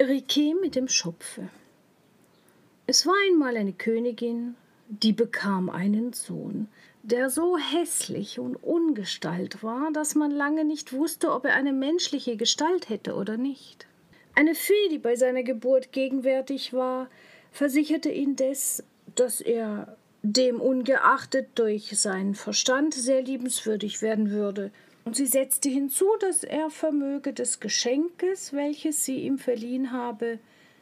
Riquet mit dem Schopfe. Es war einmal eine Königin, die bekam einen Sohn, der so hässlich und ungestalt war, dass man lange nicht wusste, ob er eine menschliche Gestalt hätte oder nicht. Eine Fee, die bei seiner Geburt gegenwärtig war, versicherte indes, dass er dem ungeachtet durch seinen Verstand sehr liebenswürdig werden würde und sie setzte hinzu, dass er vermöge des Geschenkes, welches sie ihm verliehen habe,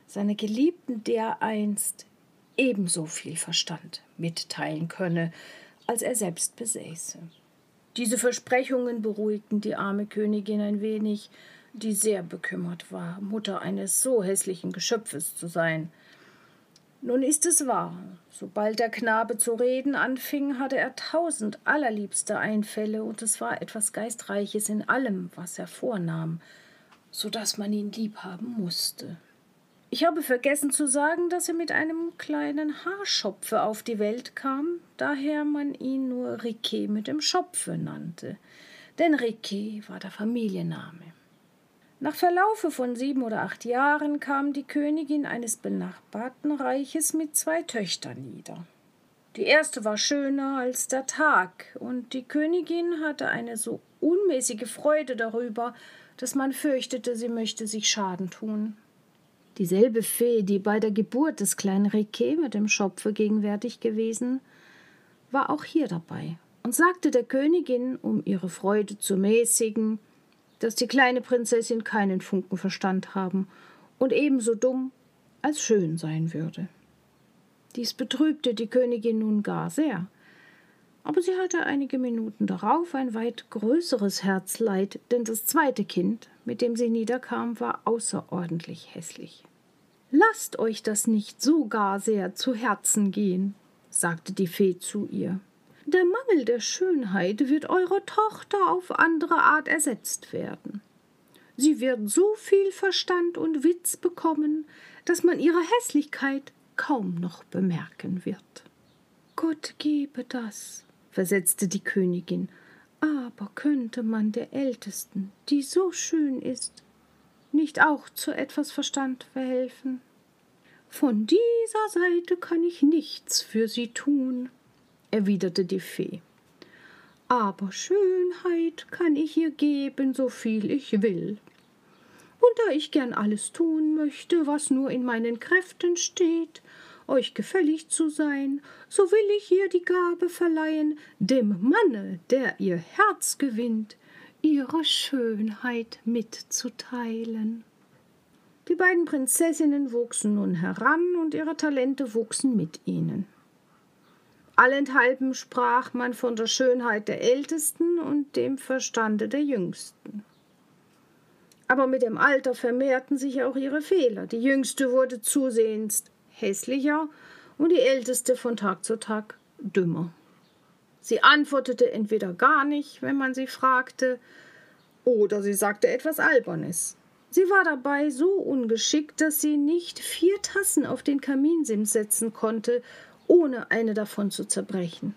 seiner Geliebten dereinst ebenso viel Verstand mitteilen könne, als er selbst besäße. Diese Versprechungen beruhigten die arme Königin ein wenig, die sehr bekümmert war, Mutter eines so hässlichen Geschöpfes zu sein. Nun ist es wahr, sobald der Knabe zu reden anfing, hatte er tausend allerliebste Einfälle, und es war etwas Geistreiches in allem, was er vornahm, so dass man ihn lieb haben musste. Ich habe vergessen zu sagen, dass er mit einem kleinen Haarschopfe auf die Welt kam, daher man ihn nur Riquet mit dem Schopfe nannte, denn Riquet war der Familienname. Nach Verlaufe von sieben oder acht Jahren kam die Königin eines benachbarten Reiches mit zwei Töchtern nieder. Die erste war schöner als der Tag, und die Königin hatte eine so unmäßige Freude darüber, dass man fürchtete, sie möchte sich Schaden tun. Dieselbe Fee, die bei der Geburt des kleinen Riquet mit dem Schopfe gegenwärtig gewesen, war auch hier dabei und sagte der Königin, um ihre Freude zu mäßigen, dass die kleine Prinzessin keinen Funken Verstand haben und ebenso dumm als schön sein würde. Dies betrübte die Königin nun gar sehr, aber sie hatte einige Minuten darauf ein weit größeres Herzleid, denn das zweite Kind, mit dem sie niederkam, war außerordentlich hässlich. Lasst euch das nicht so gar sehr zu Herzen gehen, sagte die Fee zu ihr. Der Mangel der Schönheit wird eurer Tochter auf andere Art ersetzt werden. Sie wird so viel Verstand und Witz bekommen, dass man ihre Hässlichkeit kaum noch bemerken wird. Gott gebe das, versetzte die Königin, aber könnte man der Ältesten, die so schön ist, nicht auch zu etwas Verstand verhelfen? Von dieser Seite kann ich nichts für sie tun, erwiderte die Fee. Aber Schönheit kann ich ihr geben, so viel ich will. Und da ich gern alles tun möchte, was nur in meinen Kräften steht, euch gefällig zu sein, so will ich ihr die Gabe verleihen, dem Manne, der ihr Herz gewinnt, ihre Schönheit mitzuteilen. Die beiden Prinzessinnen wuchsen nun heran und ihre Talente wuchsen mit ihnen. Allenthalben sprach man von der Schönheit der Ältesten und dem Verstande der Jüngsten. Aber mit dem Alter vermehrten sich auch ihre Fehler. Die Jüngste wurde zusehends hässlicher und die Älteste von Tag zu Tag dümmer. Sie antwortete entweder gar nicht, wenn man sie fragte, oder sie sagte etwas Albernes. Sie war dabei so ungeschickt, dass sie nicht vier Tassen auf den Kaminsims setzen konnte ohne eine davon zu zerbrechen,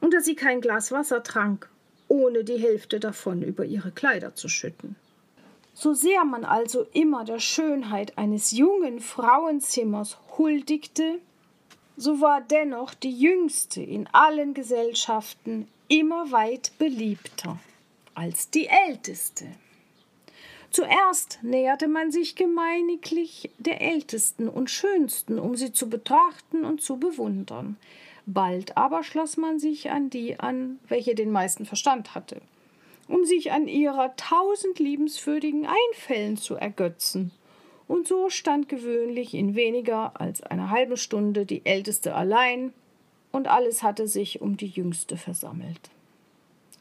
und dass sie kein Glas Wasser trank, ohne die Hälfte davon über ihre Kleider zu schütten. So sehr man also immer der Schönheit eines jungen Frauenzimmers huldigte, so war dennoch die jüngste in allen Gesellschaften immer weit beliebter als die älteste. Zuerst näherte man sich gemeiniglich der ältesten und schönsten, um sie zu betrachten und zu bewundern. Bald aber schloss man sich an die an, welche den meisten Verstand hatte, um sich an ihrer tausend liebenswürdigen Einfällen zu ergötzen. Und so stand gewöhnlich in weniger als einer halben Stunde die Älteste allein, und alles hatte sich um die Jüngste versammelt.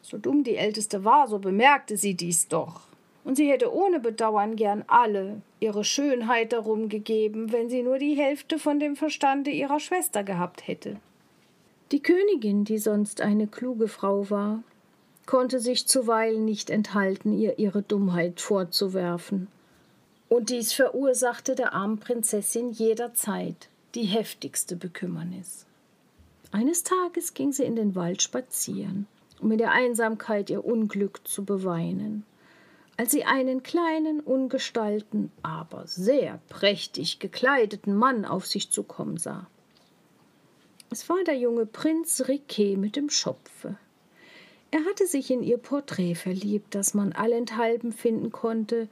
So dumm die Älteste war, so bemerkte sie dies doch und sie hätte ohne Bedauern gern alle ihre Schönheit darum gegeben, wenn sie nur die Hälfte von dem Verstande ihrer Schwester gehabt hätte. Die Königin, die sonst eine kluge Frau war, konnte sich zuweilen nicht enthalten, ihr ihre Dummheit vorzuwerfen. Und dies verursachte der armen Prinzessin jederzeit die heftigste Bekümmernis. Eines Tages ging sie in den Wald spazieren, um in der Einsamkeit ihr Unglück zu beweinen als sie einen kleinen, ungestalten, aber sehr prächtig gekleideten Mann auf sich zukommen sah. Es war der junge Prinz Riquet mit dem Schopfe. Er hatte sich in ihr Porträt verliebt, das man allenthalben finden konnte,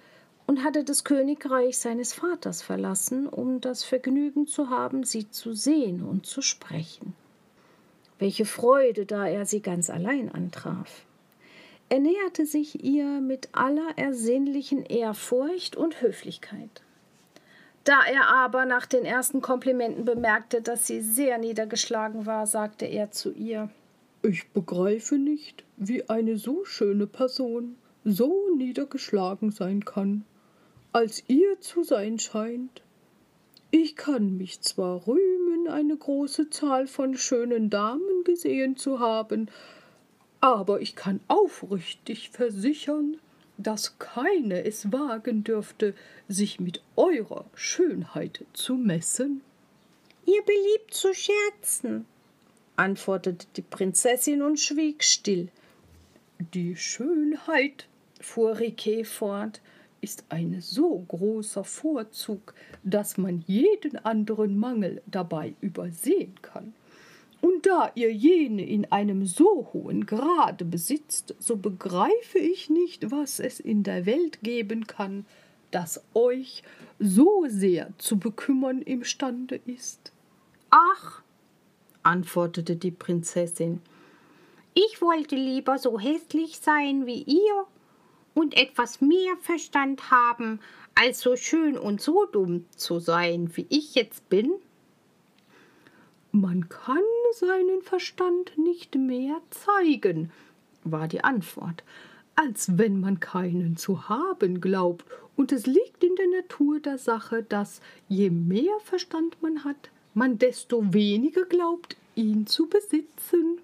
und hatte das Königreich seines Vaters verlassen, um das Vergnügen zu haben, sie zu sehen und zu sprechen. Welche Freude, da er sie ganz allein antraf. Er näherte sich ihr mit aller ersinnlichen Ehrfurcht und Höflichkeit. Da er aber nach den ersten Komplimenten bemerkte, dass sie sehr niedergeschlagen war, sagte er zu ihr Ich begreife nicht, wie eine so schöne Person so niedergeschlagen sein kann, als ihr zu sein scheint. Ich kann mich zwar rühmen, eine große Zahl von schönen Damen gesehen zu haben, aber ich kann aufrichtig versichern, dass keine es wagen dürfte, sich mit eurer Schönheit zu messen. Ihr beliebt zu scherzen, antwortete die Prinzessin und schwieg still. Die Schönheit, fuhr Riquet fort, ist ein so großer Vorzug, dass man jeden anderen Mangel dabei übersehen kann. Und da ihr jene in einem so hohen Grade besitzt, so begreife ich nicht, was es in der Welt geben kann, das euch so sehr zu bekümmern imstande ist. Ach, antwortete die Prinzessin, ich wollte lieber so hässlich sein wie ihr und etwas mehr Verstand haben, als so schön und so dumm zu sein, wie ich jetzt bin. Man kann seinen Verstand nicht mehr zeigen, war die Antwort, als wenn man keinen zu haben glaubt, und es liegt in der Natur der Sache, dass je mehr Verstand man hat, man desto weniger glaubt, ihn zu besitzen.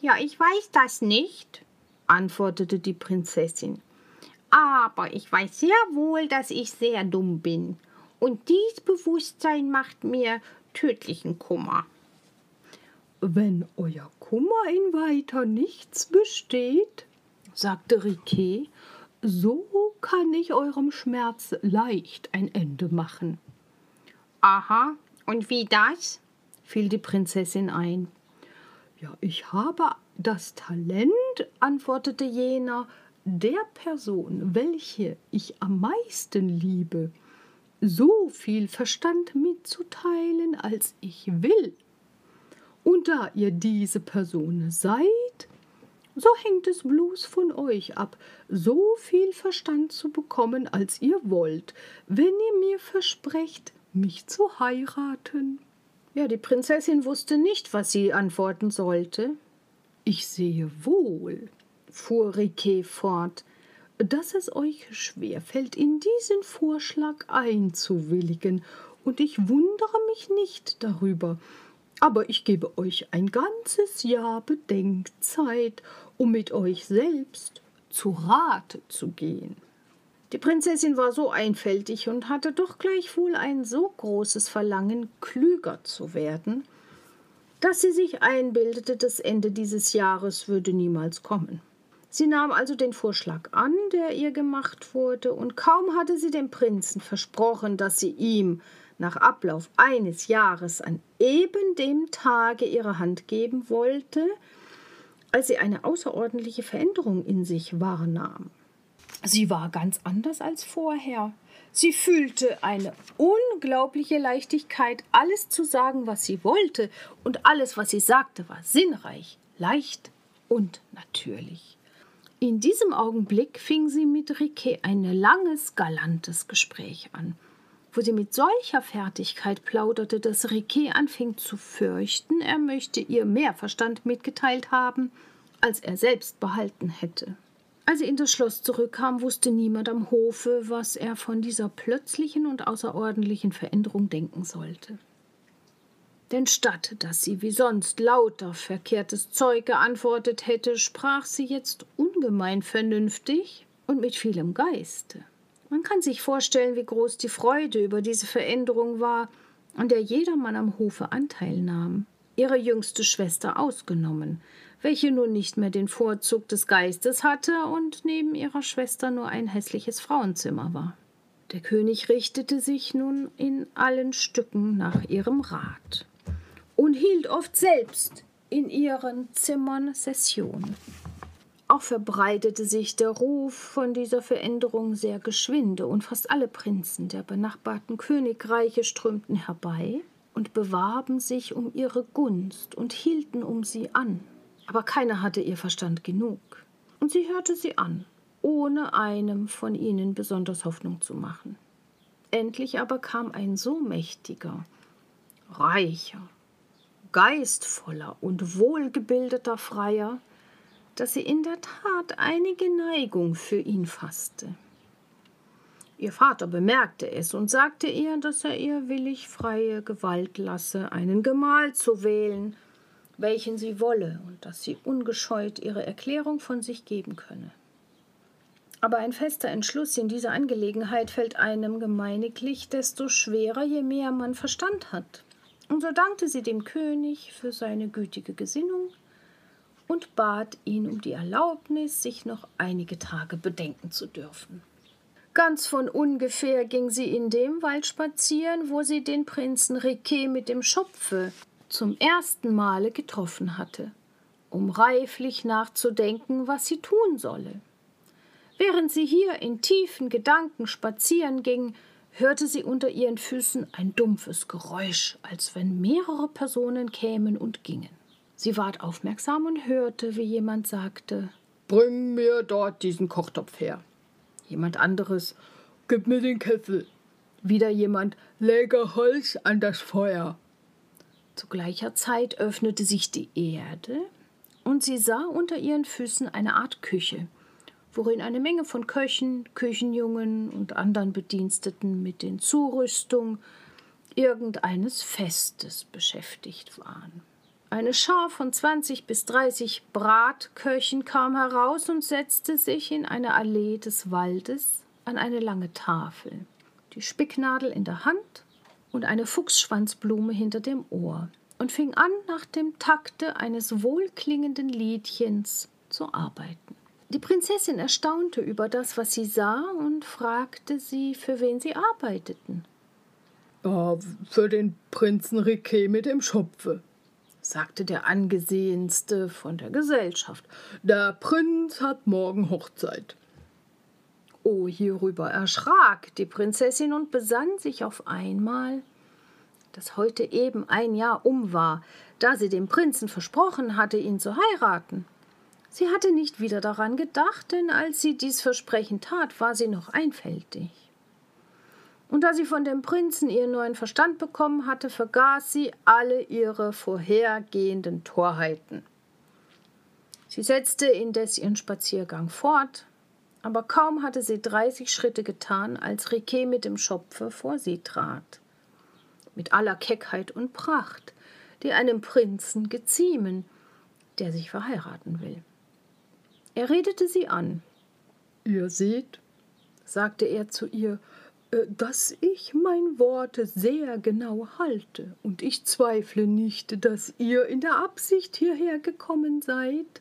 Ja, ich weiß das nicht, antwortete die Prinzessin. Aber ich weiß sehr wohl, dass ich sehr dumm bin, und dies Bewusstsein macht mir tödlichen Kummer. Wenn euer Kummer in weiter nichts besteht, sagte Riquet, so kann ich eurem Schmerz leicht ein Ende machen. Aha, und wie das? fiel die Prinzessin ein. Ja, ich habe das Talent, antwortete jener, der Person, welche ich am meisten liebe, so viel Verstand mitzuteilen, als ich will. Und da ihr diese Person seid, so hängt es bloß von euch ab, so viel Verstand zu bekommen, als ihr wollt, wenn ihr mir versprecht, mich zu heiraten. Ja, die Prinzessin wusste nicht, was sie antworten sollte. Ich sehe wohl, fuhr Riquet fort, dass es euch schwerfällt, in diesen Vorschlag einzuwilligen, und ich wundere mich nicht darüber. Aber ich gebe euch ein ganzes Jahr Bedenkzeit, um mit euch selbst zu Rate zu gehen. Die Prinzessin war so einfältig und hatte doch gleichwohl ein so großes Verlangen, klüger zu werden, dass sie sich einbildete, das Ende dieses Jahres würde niemals kommen. Sie nahm also den Vorschlag an, der ihr gemacht wurde, und kaum hatte sie dem Prinzen versprochen, dass sie ihm nach Ablauf eines Jahres an eben dem Tage ihre Hand geben wollte, als sie eine außerordentliche Veränderung in sich wahrnahm. Sie war ganz anders als vorher. Sie fühlte eine unglaubliche Leichtigkeit, alles zu sagen, was sie wollte, und alles, was sie sagte, war sinnreich, leicht und natürlich. In diesem Augenblick fing sie mit Riquet ein langes, galantes Gespräch an, wo sie mit solcher Fertigkeit plauderte, dass Riquet anfing zu fürchten, er möchte ihr mehr Verstand mitgeteilt haben, als er selbst behalten hätte. Als sie in das Schloss zurückkam, wusste niemand am Hofe, was er von dieser plötzlichen und außerordentlichen Veränderung denken sollte. Denn statt dass sie wie sonst lauter verkehrtes Zeug geantwortet hätte, sprach sie jetzt ungemein vernünftig und mit vielem Geiste. Man kann sich vorstellen, wie groß die Freude über diese Veränderung war, an der jedermann am Hofe Anteil nahm, ihre jüngste Schwester ausgenommen, welche nun nicht mehr den Vorzug des Geistes hatte und neben ihrer Schwester nur ein hässliches Frauenzimmer war. Der König richtete sich nun in allen Stücken nach ihrem Rat und hielt oft selbst in ihren Zimmern Session. Auch verbreitete sich der Ruf von dieser Veränderung sehr geschwinde, und fast alle Prinzen der benachbarten Königreiche strömten herbei und bewarben sich um ihre Gunst und hielten um sie an. Aber keiner hatte ihr Verstand genug, und sie hörte sie an, ohne einem von ihnen besonders Hoffnung zu machen. Endlich aber kam ein so mächtiger, reicher, geistvoller und wohlgebildeter Freier, dass sie in der Tat einige Neigung für ihn fasste. Ihr Vater bemerkte es und sagte ihr, dass er ihr willig freie Gewalt lasse, einen Gemahl zu wählen, welchen sie wolle, und dass sie ungescheut ihre Erklärung von sich geben könne. Aber ein fester Entschluss in dieser Angelegenheit fällt einem gemeiniglich desto schwerer, je mehr man Verstand hat. Und so dankte sie dem König für seine gütige Gesinnung und bat ihn um die Erlaubnis, sich noch einige Tage bedenken zu dürfen. Ganz von ungefähr ging sie in dem Wald spazieren, wo sie den Prinzen Riquet mit dem Schopfe zum ersten Male getroffen hatte, um reiflich nachzudenken, was sie tun solle. Während sie hier in tiefen Gedanken spazieren ging, hörte sie unter ihren Füßen ein dumpfes Geräusch, als wenn mehrere Personen kämen und gingen. Sie ward aufmerksam und hörte, wie jemand sagte Bring mir dort diesen Kochtopf her. Jemand anderes Gib mir den Kessel. Wieder jemand Lege Holz an das Feuer. Zu gleicher Zeit öffnete sich die Erde, und sie sah unter ihren Füßen eine Art Küche, worin eine Menge von Köchen, Küchenjungen und anderen Bediensteten mit den Zurüstung irgendeines Festes beschäftigt waren. Eine Schar von zwanzig bis dreißig Bratköchen kam heraus und setzte sich in eine Allee des Waldes an eine lange Tafel, die Spicknadel in der Hand und eine Fuchsschwanzblume hinter dem Ohr, und fing an, nach dem Takte eines wohlklingenden Liedchens zu arbeiten. Die Prinzessin erstaunte über das, was sie sah, und fragte sie, für wen sie arbeiteten. Oh, für den Prinzen Riquet mit dem Schopfe, sagte der angesehenste von der Gesellschaft. Der Prinz hat morgen Hochzeit. Oh, hierüber erschrak die Prinzessin und besann sich auf einmal, dass heute eben ein Jahr um war, da sie dem Prinzen versprochen hatte, ihn zu heiraten. Sie hatte nicht wieder daran gedacht, denn als sie dies Versprechen tat, war sie noch einfältig. Und da sie von dem Prinzen ihren neuen Verstand bekommen hatte, vergaß sie alle ihre vorhergehenden Torheiten. Sie setzte indes ihren Spaziergang fort, aber kaum hatte sie dreißig Schritte getan, als Riquet mit dem Schopfe vor sie trat. Mit aller Keckheit und Pracht, die einem Prinzen geziemen, der sich verheiraten will. Er redete sie an. Ihr seht, sagte er zu ihr, dass ich mein Wort sehr genau halte, und ich zweifle nicht, dass ihr in der Absicht hierher gekommen seid,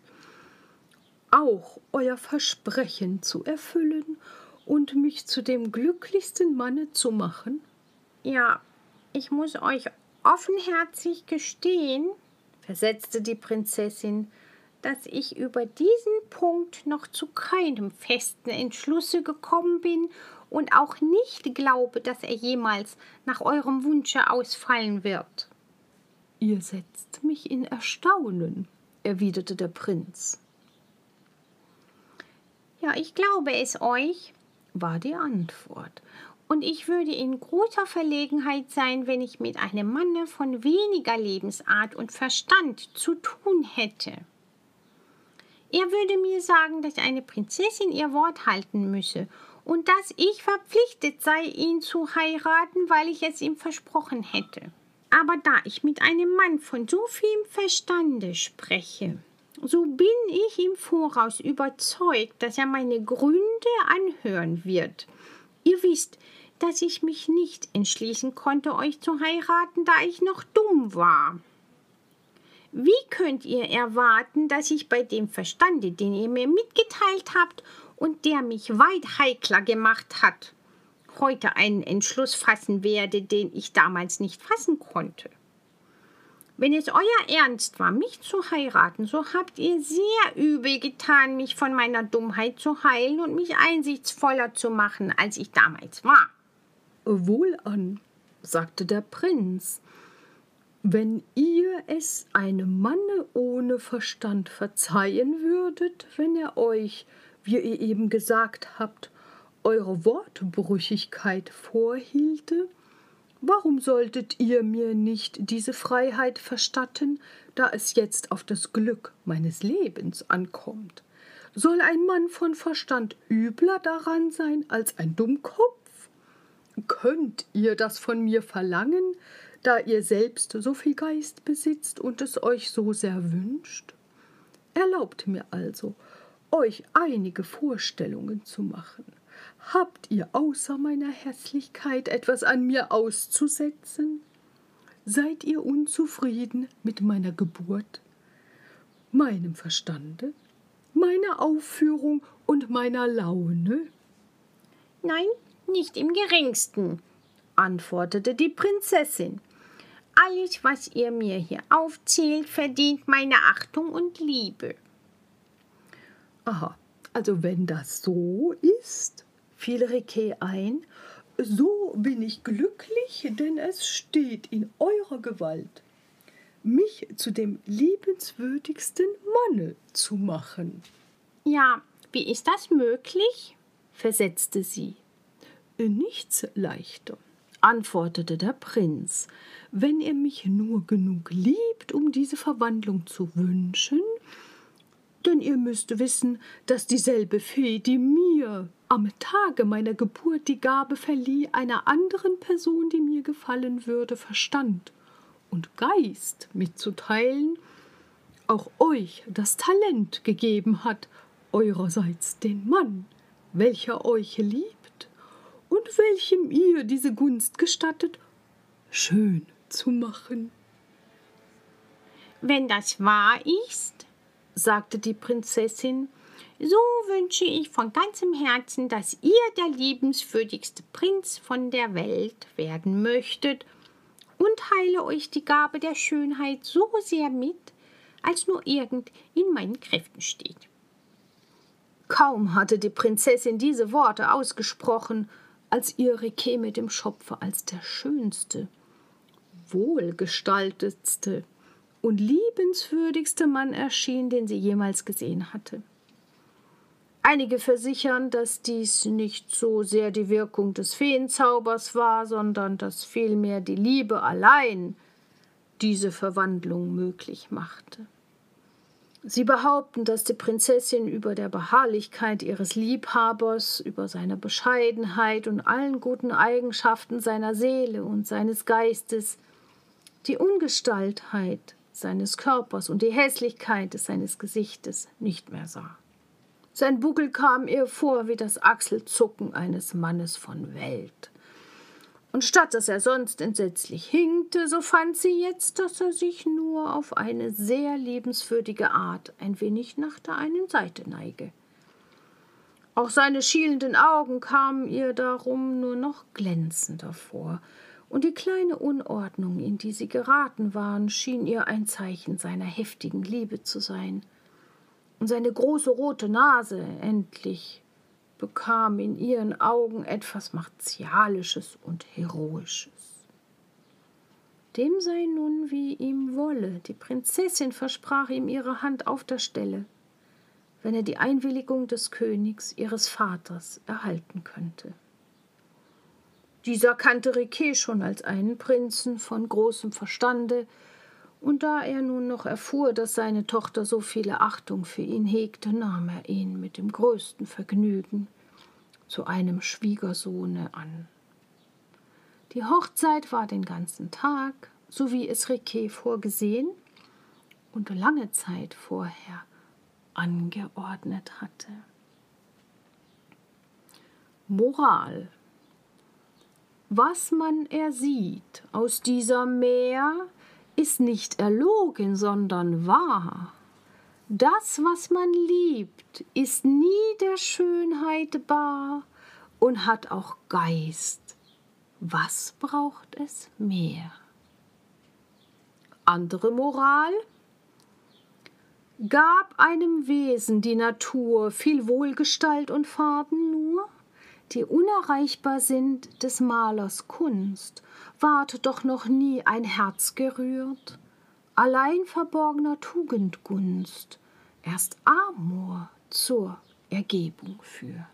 auch euer Versprechen zu erfüllen und mich zu dem glücklichsten Manne zu machen? Ja, ich muss euch offenherzig gestehen, versetzte die Prinzessin, dass ich über diesen Punkt noch zu keinem festen Entschlusse gekommen bin und auch nicht glaube, dass er jemals nach eurem Wunsche ausfallen wird. Ihr setzt mich in Erstaunen, erwiderte der Prinz. Ja, ich glaube es euch, war die Antwort. Und ich würde in großer Verlegenheit sein, wenn ich mit einem Manne von weniger Lebensart und Verstand zu tun hätte. Er würde mir sagen, dass eine Prinzessin ihr Wort halten müsse und dass ich verpflichtet sei, ihn zu heiraten, weil ich es ihm versprochen hätte. Aber da ich mit einem Mann von so vielem Verstande spreche, so bin ich im Voraus überzeugt, dass er meine Gründe anhören wird. Ihr wisst, dass ich mich nicht entschließen konnte, euch zu heiraten, da ich noch dumm war. Wie könnt ihr erwarten, dass ich bei dem Verstande, den ihr mir mitgeteilt habt und der mich weit heikler gemacht hat, heute einen Entschluss fassen werde, den ich damals nicht fassen konnte? Wenn es euer Ernst war, mich zu heiraten, so habt ihr sehr übel getan, mich von meiner Dummheit zu heilen und mich einsichtsvoller zu machen, als ich damals war. Wohlan, sagte der Prinz, wenn ihr es einem Manne ohne Verstand verzeihen würdet, wenn er euch, wie ihr eben gesagt habt, eure Wortbrüchigkeit vorhielte, Warum solltet ihr mir nicht diese Freiheit verstatten, da es jetzt auf das Glück meines Lebens ankommt? Soll ein Mann von Verstand übler daran sein als ein Dummkopf? Könnt ihr das von mir verlangen, da ihr selbst so viel Geist besitzt und es euch so sehr wünscht? Erlaubt mir also, euch einige Vorstellungen zu machen. Habt ihr außer meiner Hässlichkeit etwas an mir auszusetzen? Seid ihr unzufrieden mit meiner Geburt, meinem Verstande, meiner Aufführung und meiner Laune? Nein, nicht im geringsten, antwortete die Prinzessin. Alles, was ihr mir hier aufzählt, verdient meine Achtung und Liebe. Aha, also wenn das so ist, fiel Riquet ein, so bin ich glücklich, denn es steht in eurer Gewalt, mich zu dem liebenswürdigsten Manne zu machen. Ja, wie ist das möglich? versetzte sie. Nichts leichter, antwortete der Prinz. Wenn ihr mich nur genug liebt, um diese Verwandlung zu wünschen, denn ihr müsst wissen, dass dieselbe Fee, die mir am Tage meiner Geburt die Gabe verlieh, einer anderen Person, die mir gefallen würde, Verstand und Geist mitzuteilen, auch euch das Talent gegeben hat, eurerseits den Mann, welcher euch liebt und welchem ihr diese Gunst gestattet, schön zu machen. Wenn das wahr ist, sagte die Prinzessin, so wünsche ich von ganzem Herzen, dass ihr der liebenswürdigste Prinz von der Welt werden möchtet und heile euch die Gabe der Schönheit so sehr mit, als nur irgend in meinen Kräften steht. Kaum hatte die Prinzessin diese Worte ausgesprochen, als ihr Riquet mit dem Schopfe als der schönste, wohlgestaltetste und liebenswürdigste Mann erschien, den sie jemals gesehen hatte. Einige versichern, dass dies nicht so sehr die Wirkung des Feenzaubers war, sondern dass vielmehr die Liebe allein diese Verwandlung möglich machte. Sie behaupten, dass die Prinzessin über der Beharrlichkeit ihres Liebhabers, über seine Bescheidenheit und allen guten Eigenschaften seiner Seele und seines Geistes die Ungestaltheit seines Körpers und die Hässlichkeit seines Gesichtes nicht mehr sah. Sein Buckel kam ihr vor wie das Achselzucken eines Mannes von Welt. Und statt dass er sonst entsetzlich hinkte, so fand sie jetzt, dass er sich nur auf eine sehr liebenswürdige Art ein wenig nach der einen Seite neige. Auch seine schielenden Augen kamen ihr darum nur noch glänzender vor, und die kleine Unordnung, in die sie geraten waren, schien ihr ein Zeichen seiner heftigen Liebe zu sein und seine große rote Nase endlich bekam in ihren Augen etwas Martialisches und Heroisches. Dem sei nun wie ihm wolle, die Prinzessin versprach ihm ihre Hand auf der Stelle, wenn er die Einwilligung des Königs, ihres Vaters, erhalten könnte. Dieser kannte Riquet schon als einen Prinzen von großem Verstande, und da er nun noch erfuhr, dass seine Tochter so viele Achtung für ihn hegte, nahm er ihn mit dem größten Vergnügen zu einem Schwiegersohne an. Die Hochzeit war den ganzen Tag, so wie es Riquet vorgesehen und lange Zeit vorher angeordnet hatte. Moral Was man ersieht aus dieser Meer, ist nicht erlogen, sondern wahr. Das, was man liebt, ist nie der Schönheit bar und hat auch Geist. Was braucht es mehr? Andere Moral? Gab einem Wesen die Natur viel Wohlgestalt und Farben nur, die unerreichbar sind des Malers Kunst, ward doch noch nie ein Herz gerührt, allein verborgner Tugend Gunst, erst Amor zur Ergebung führt.